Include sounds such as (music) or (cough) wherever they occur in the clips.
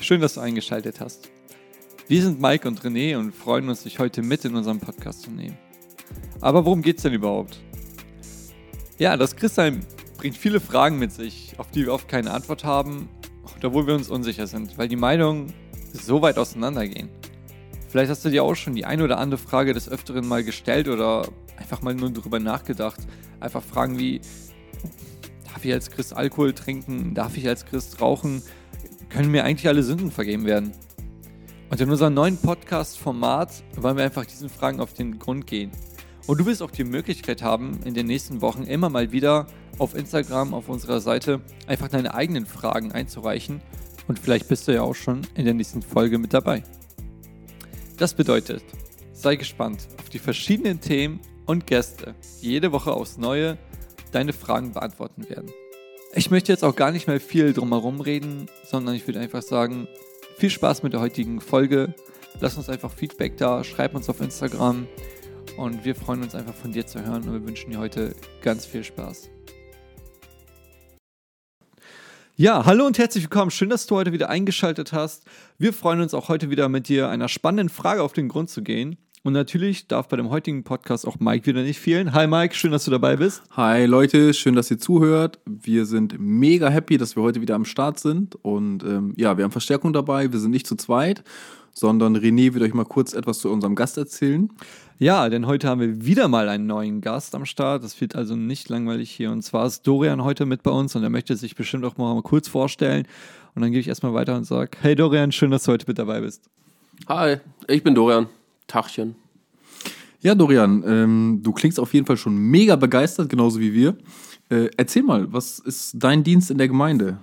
Schön, dass du eingeschaltet hast. Wir sind Mike und René und freuen uns, dich heute mit in unserem Podcast zu nehmen. Aber worum geht es denn überhaupt? Ja, das Christsein bringt viele Fragen mit sich, auf die wir oft keine Antwort haben wo wir uns unsicher sind, weil die Meinungen so weit auseinandergehen. Vielleicht hast du dir auch schon die eine oder andere Frage des Öfteren mal gestellt oder einfach mal nur darüber nachgedacht. Einfach Fragen wie, darf ich als Christ Alkohol trinken? Darf ich als Christ rauchen? Können mir eigentlich alle Sünden vergeben werden? Und in unserem neuen Podcast-Format wollen wir einfach diesen Fragen auf den Grund gehen. Und du wirst auch die Möglichkeit haben, in den nächsten Wochen immer mal wieder auf Instagram, auf unserer Seite, einfach deine eigenen Fragen einzureichen. Und vielleicht bist du ja auch schon in der nächsten Folge mit dabei. Das bedeutet, sei gespannt auf die verschiedenen Themen und Gäste, die jede Woche aufs Neue deine Fragen beantworten werden. Ich möchte jetzt auch gar nicht mehr viel drumherum reden, sondern ich würde einfach sagen, viel Spaß mit der heutigen Folge. Lass uns einfach Feedback da, schreib uns auf Instagram und wir freuen uns einfach von dir zu hören und wir wünschen dir heute ganz viel Spaß. Ja, hallo und herzlich willkommen. Schön, dass du heute wieder eingeschaltet hast. Wir freuen uns auch heute wieder mit dir einer spannenden Frage auf den Grund zu gehen. Und natürlich darf bei dem heutigen Podcast auch Mike wieder nicht fehlen. Hi Mike, schön, dass du dabei bist. Hi Leute, schön, dass ihr zuhört. Wir sind mega happy, dass wir heute wieder am Start sind. Und ähm, ja, wir haben Verstärkung dabei. Wir sind nicht zu zweit, sondern René wird euch mal kurz etwas zu unserem Gast erzählen. Ja, denn heute haben wir wieder mal einen neuen Gast am Start. Das wird also nicht langweilig hier. Und zwar ist Dorian heute mit bei uns und er möchte sich bestimmt auch mal kurz vorstellen. Und dann gehe ich erstmal weiter und sage: Hey Dorian, schön, dass du heute mit dabei bist. Hi, ich bin Dorian. Tachchen. Ja, Dorian, ähm, du klingst auf jeden Fall schon mega begeistert, genauso wie wir. Äh, erzähl mal, was ist dein Dienst in der Gemeinde?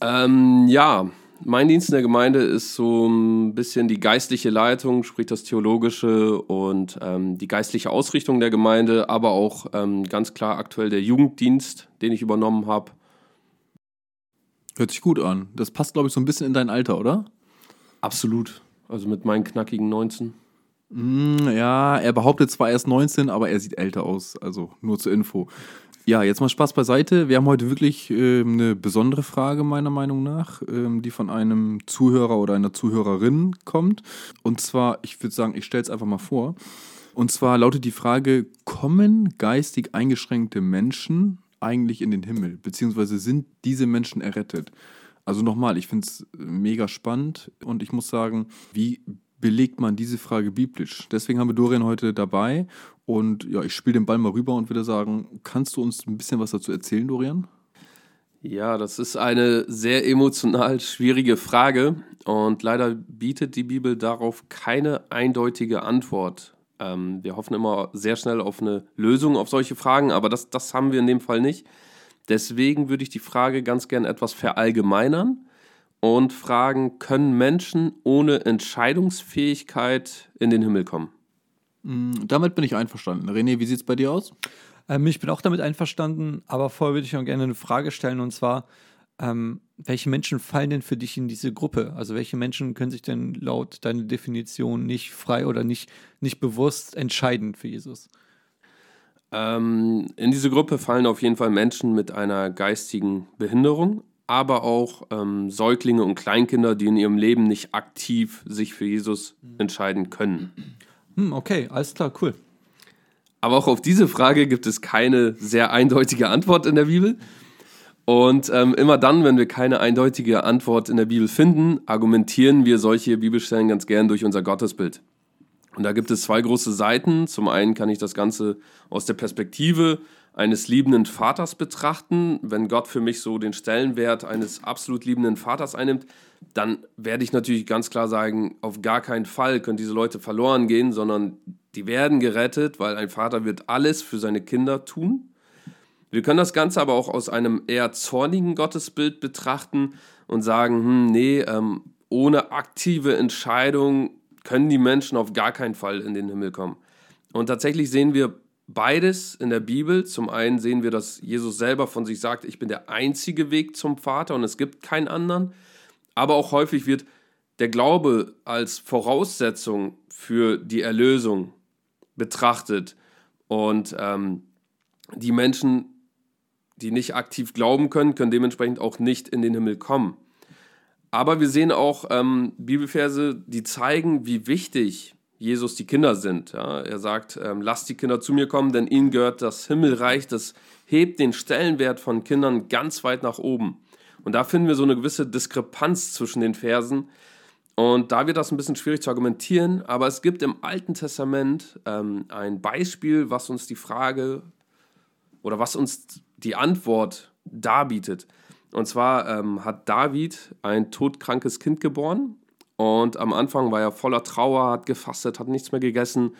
Ähm, ja, mein Dienst in der Gemeinde ist so ein bisschen die geistliche Leitung, sprich das Theologische und ähm, die geistliche Ausrichtung der Gemeinde, aber auch ähm, ganz klar aktuell der Jugenddienst, den ich übernommen habe. Hört sich gut an. Das passt, glaube ich, so ein bisschen in dein Alter, oder? Absolut. Also mit meinen knackigen 19. Mm, ja, er behauptet zwar erst 19, aber er sieht älter aus. Also nur zur Info. Ja, jetzt mal Spaß beiseite. Wir haben heute wirklich äh, eine besondere Frage, meiner Meinung nach, ähm, die von einem Zuhörer oder einer Zuhörerin kommt. Und zwar, ich würde sagen, ich stelle es einfach mal vor. Und zwar lautet die Frage: Kommen geistig eingeschränkte Menschen eigentlich in den Himmel? Beziehungsweise sind diese Menschen errettet? Also nochmal, ich finde es mega spannend und ich muss sagen, wie belegt man diese Frage biblisch? Deswegen haben wir Dorian heute dabei und ja, ich spiele den Ball mal rüber und würde sagen, kannst du uns ein bisschen was dazu erzählen, Dorian? Ja, das ist eine sehr emotional schwierige Frage und leider bietet die Bibel darauf keine eindeutige Antwort. Ähm, wir hoffen immer sehr schnell auf eine Lösung auf solche Fragen, aber das, das haben wir in dem Fall nicht. Deswegen würde ich die Frage ganz gern etwas verallgemeinern und fragen, können Menschen ohne Entscheidungsfähigkeit in den Himmel kommen? Mm, damit bin ich einverstanden. René, wie sieht es bei dir aus? Ähm, ich bin auch damit einverstanden, aber vorher würde ich noch gerne eine Frage stellen und zwar, ähm, welche Menschen fallen denn für dich in diese Gruppe? Also welche Menschen können sich denn laut deiner Definition nicht frei oder nicht, nicht bewusst entscheiden für Jesus? Ähm, in diese Gruppe fallen auf jeden Fall Menschen mit einer geistigen Behinderung, aber auch ähm, Säuglinge und Kleinkinder, die in ihrem Leben nicht aktiv sich für Jesus entscheiden können. Hm, okay, alles klar, cool. Aber auch auf diese Frage gibt es keine sehr eindeutige Antwort in der Bibel. Und ähm, immer dann, wenn wir keine eindeutige Antwort in der Bibel finden, argumentieren wir solche Bibelstellen ganz gern durch unser Gottesbild. Und da gibt es zwei große Seiten. Zum einen kann ich das Ganze aus der Perspektive eines liebenden Vaters betrachten. Wenn Gott für mich so den Stellenwert eines absolut liebenden Vaters einnimmt, dann werde ich natürlich ganz klar sagen, auf gar keinen Fall können diese Leute verloren gehen, sondern die werden gerettet, weil ein Vater wird alles für seine Kinder tun. Wir können das Ganze aber auch aus einem eher zornigen Gottesbild betrachten und sagen, hm, nee, ähm, ohne aktive Entscheidung können die Menschen auf gar keinen Fall in den Himmel kommen. Und tatsächlich sehen wir beides in der Bibel. Zum einen sehen wir, dass Jesus selber von sich sagt, ich bin der einzige Weg zum Vater und es gibt keinen anderen. Aber auch häufig wird der Glaube als Voraussetzung für die Erlösung betrachtet. Und ähm, die Menschen, die nicht aktiv glauben können, können dementsprechend auch nicht in den Himmel kommen. Aber wir sehen auch ähm, Bibelverse, die zeigen, wie wichtig Jesus die Kinder sind. Ja, er sagt, ähm, lasst die Kinder zu mir kommen, denn ihnen gehört das Himmelreich. Das hebt den Stellenwert von Kindern ganz weit nach oben. Und da finden wir so eine gewisse Diskrepanz zwischen den Versen. Und da wird das ein bisschen schwierig zu argumentieren, aber es gibt im Alten Testament ähm, ein Beispiel, was uns die Frage oder was uns die Antwort darbietet. Und zwar ähm, hat David ein todkrankes Kind geboren und am Anfang war er voller Trauer, hat gefastet, hat nichts mehr gegessen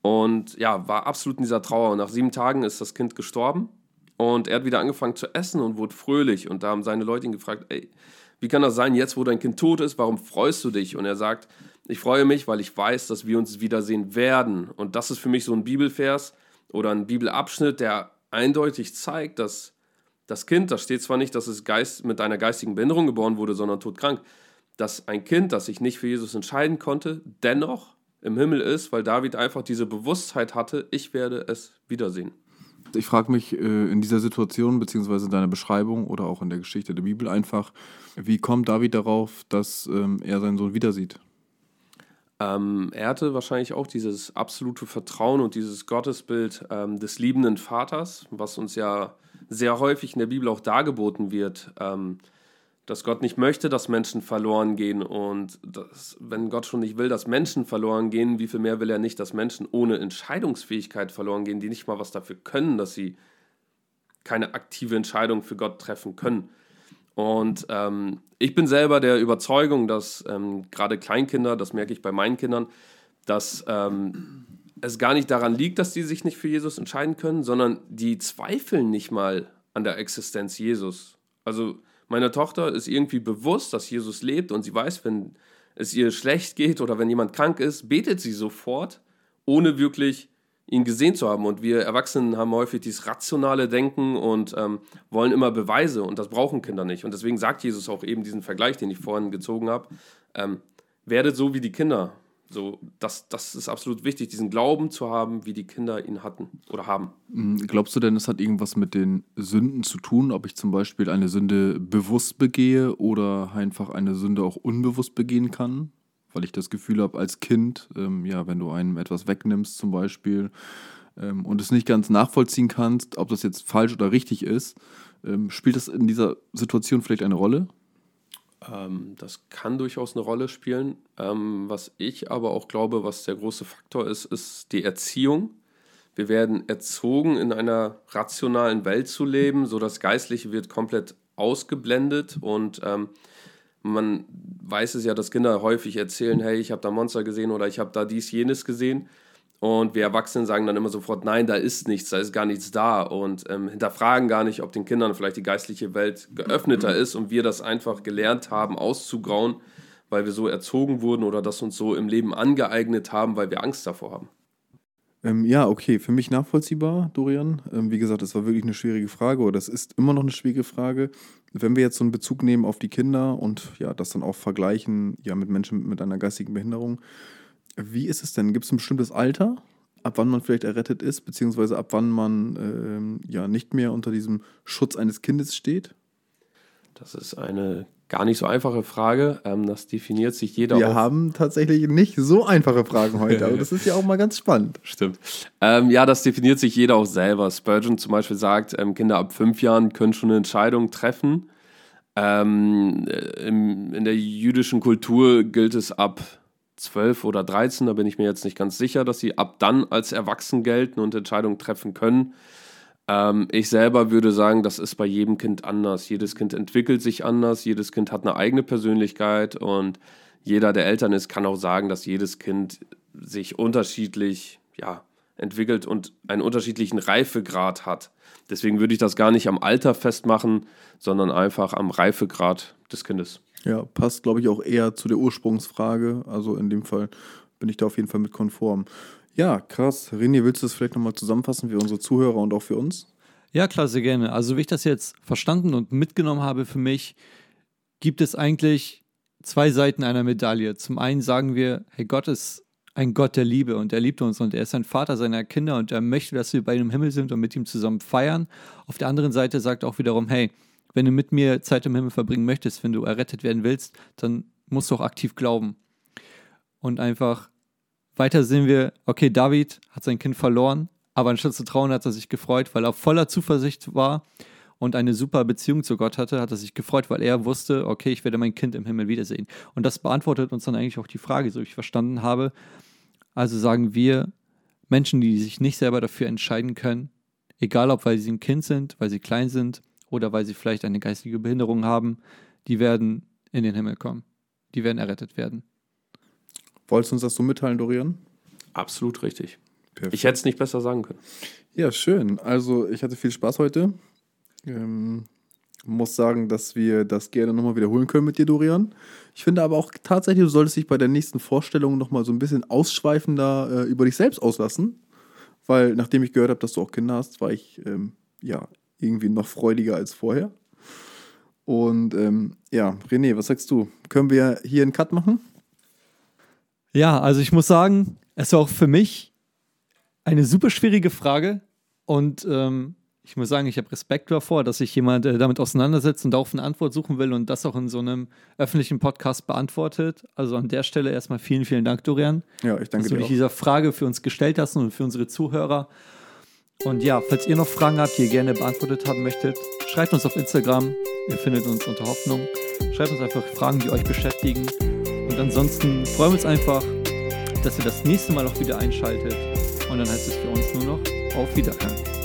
und ja, war absolut in dieser Trauer. Und nach sieben Tagen ist das Kind gestorben und er hat wieder angefangen zu essen und wurde fröhlich. Und da haben seine Leute ihn gefragt, ey, wie kann das sein, jetzt wo dein Kind tot ist, warum freust du dich? Und er sagt, ich freue mich, weil ich weiß, dass wir uns wiedersehen werden. Und das ist für mich so ein Bibelvers oder ein Bibelabschnitt, der eindeutig zeigt, dass das Kind, da steht zwar nicht, dass es Geist, mit einer geistigen Behinderung geboren wurde, sondern todkrank, dass ein Kind, das sich nicht für Jesus entscheiden konnte, dennoch im Himmel ist, weil David einfach diese Bewusstheit hatte, ich werde es wiedersehen. Ich frage mich äh, in dieser Situation, beziehungsweise in deiner Beschreibung oder auch in der Geschichte der Bibel einfach, wie kommt David darauf, dass ähm, er seinen Sohn wieder sieht? Ähm, er hatte wahrscheinlich auch dieses absolute Vertrauen und dieses Gottesbild ähm, des liebenden Vaters, was uns ja sehr häufig in der Bibel auch dargeboten wird. Ähm, dass Gott nicht möchte, dass Menschen verloren gehen. Und dass, wenn Gott schon nicht will, dass Menschen verloren gehen, wie viel mehr will er nicht, dass Menschen ohne Entscheidungsfähigkeit verloren gehen, die nicht mal was dafür können, dass sie keine aktive Entscheidung für Gott treffen können. Und ähm, ich bin selber der Überzeugung, dass ähm, gerade Kleinkinder, das merke ich bei meinen Kindern, dass ähm, es gar nicht daran liegt, dass die sich nicht für Jesus entscheiden können, sondern die zweifeln nicht mal an der Existenz Jesus. Also Meiner Tochter ist irgendwie bewusst, dass Jesus lebt und sie weiß, wenn es ihr schlecht geht oder wenn jemand krank ist, betet sie sofort, ohne wirklich ihn gesehen zu haben. Und wir Erwachsenen haben häufig dieses rationale Denken und ähm, wollen immer Beweise und das brauchen Kinder nicht. Und deswegen sagt Jesus auch eben diesen Vergleich, den ich vorhin gezogen habe, ähm, werdet so wie die Kinder. So, das, das ist absolut wichtig, diesen Glauben zu haben, wie die Kinder ihn hatten oder haben. Hm, glaubst du denn, es hat irgendwas mit den Sünden zu tun, ob ich zum Beispiel eine Sünde bewusst begehe oder einfach eine Sünde auch unbewusst begehen kann? Weil ich das Gefühl habe, als Kind, ähm, ja, wenn du einem etwas wegnimmst zum Beispiel ähm, und es nicht ganz nachvollziehen kannst, ob das jetzt falsch oder richtig ist, ähm, spielt das in dieser Situation vielleicht eine Rolle? Ähm, das kann durchaus eine Rolle spielen. Ähm, was ich aber auch glaube, was der große Faktor ist, ist die Erziehung. Wir werden erzogen, in einer rationalen Welt zu leben, so das Geistliche wird komplett ausgeblendet und ähm, man weiß es ja, dass Kinder häufig erzählen, hey, ich habe da Monster gesehen oder ich habe da dies, jenes gesehen. Und wir Erwachsenen sagen dann immer sofort, nein, da ist nichts, da ist gar nichts da und ähm, hinterfragen gar nicht, ob den Kindern vielleicht die geistliche Welt geöffneter ist und wir das einfach gelernt haben, auszugrauen, weil wir so erzogen wurden oder das uns so im Leben angeeignet haben, weil wir Angst davor haben. Ähm, ja, okay, für mich nachvollziehbar, Dorian. Ähm, wie gesagt, es war wirklich eine schwierige Frage oder es ist immer noch eine schwierige Frage. Wenn wir jetzt so einen Bezug nehmen auf die Kinder und ja, das dann auch vergleichen ja, mit Menschen mit einer geistigen Behinderung, wie ist es denn? Gibt es ein bestimmtes Alter, ab wann man vielleicht errettet ist, beziehungsweise ab wann man ähm, ja nicht mehr unter diesem Schutz eines Kindes steht? Das ist eine gar nicht so einfache Frage. Ähm, das definiert sich jeder. Wir haben tatsächlich nicht so einfache Fragen heute, aber das ist ja auch mal ganz spannend. (laughs) Stimmt. Ähm, ja, das definiert sich jeder auch selber. Spurgeon zum Beispiel sagt, ähm, Kinder ab fünf Jahren können schon eine Entscheidung treffen. Ähm, im, in der jüdischen Kultur gilt es ab 12 oder 13, da bin ich mir jetzt nicht ganz sicher, dass sie ab dann als erwachsen gelten und Entscheidungen treffen können. Ähm, ich selber würde sagen, das ist bei jedem Kind anders. Jedes Kind entwickelt sich anders, jedes Kind hat eine eigene Persönlichkeit und jeder, der Eltern ist, kann auch sagen, dass jedes Kind sich unterschiedlich ja, entwickelt und einen unterschiedlichen Reifegrad hat. Deswegen würde ich das gar nicht am Alter festmachen, sondern einfach am Reifegrad des Kindes. Ja, passt, glaube ich, auch eher zu der Ursprungsfrage. Also in dem Fall bin ich da auf jeden Fall mit konform. Ja, krass. René, willst du das vielleicht nochmal zusammenfassen für unsere Zuhörer und auch für uns? Ja, klar, sehr gerne. Also, wie ich das jetzt verstanden und mitgenommen habe für mich, gibt es eigentlich zwei Seiten einer Medaille. Zum einen sagen wir, hey, Gott ist ein Gott der Liebe und er liebt uns und er ist ein Vater seiner Kinder und er möchte, dass wir bei ihm im Himmel sind und mit ihm zusammen feiern. Auf der anderen Seite sagt auch wiederum, hey, wenn du mit mir Zeit im Himmel verbringen möchtest, wenn du errettet werden willst, dann musst du auch aktiv glauben. Und einfach weiter sehen wir, okay, David hat sein Kind verloren, aber anstatt zu trauen, hat er sich gefreut, weil er voller Zuversicht war und eine super Beziehung zu Gott hatte, hat er sich gefreut, weil er wusste, okay, ich werde mein Kind im Himmel wiedersehen. Und das beantwortet uns dann eigentlich auch die Frage, so wie ich verstanden habe. Also sagen wir, Menschen, die sich nicht selber dafür entscheiden können, egal ob weil sie ein Kind sind, weil sie klein sind oder weil sie vielleicht eine geistige Behinderung haben, die werden in den Himmel kommen. Die werden errettet werden. Wolltest du uns das so mitteilen, Dorian? Absolut richtig. Perfekt. Ich hätte es nicht besser sagen können. Ja, schön. Also ich hatte viel Spaß heute. Ähm, muss sagen, dass wir das gerne nochmal wiederholen können mit dir, Dorian. Ich finde aber auch tatsächlich, du solltest dich bei der nächsten Vorstellung nochmal so ein bisschen ausschweifender äh, über dich selbst auslassen. Weil nachdem ich gehört habe, dass du auch Kinder hast, war ich ähm, ja irgendwie noch freudiger als vorher. Und ähm, ja, René, was sagst du? Können wir hier einen Cut machen? Ja, also ich muss sagen, es war auch für mich eine super schwierige Frage und ähm, ich muss sagen, ich habe Respekt davor, dass sich jemand äh, damit auseinandersetzt und darauf eine Antwort suchen will und das auch in so einem öffentlichen Podcast beantwortet. Also an der Stelle erstmal vielen, vielen Dank, Dorian, Ja, ich danke dass du dir. dich Auch. dieser Frage für uns gestellt hast und für unsere Zuhörer. Und ja, falls ihr noch Fragen habt, die ihr gerne beantwortet haben möchtet, schreibt uns auf Instagram. Ihr findet uns unter Hoffnung. Schreibt uns einfach Fragen, die euch beschäftigen. Und ansonsten freuen wir uns einfach, dass ihr das nächste Mal auch wieder einschaltet. Und dann heißt es für uns nur noch auf Wiederhören.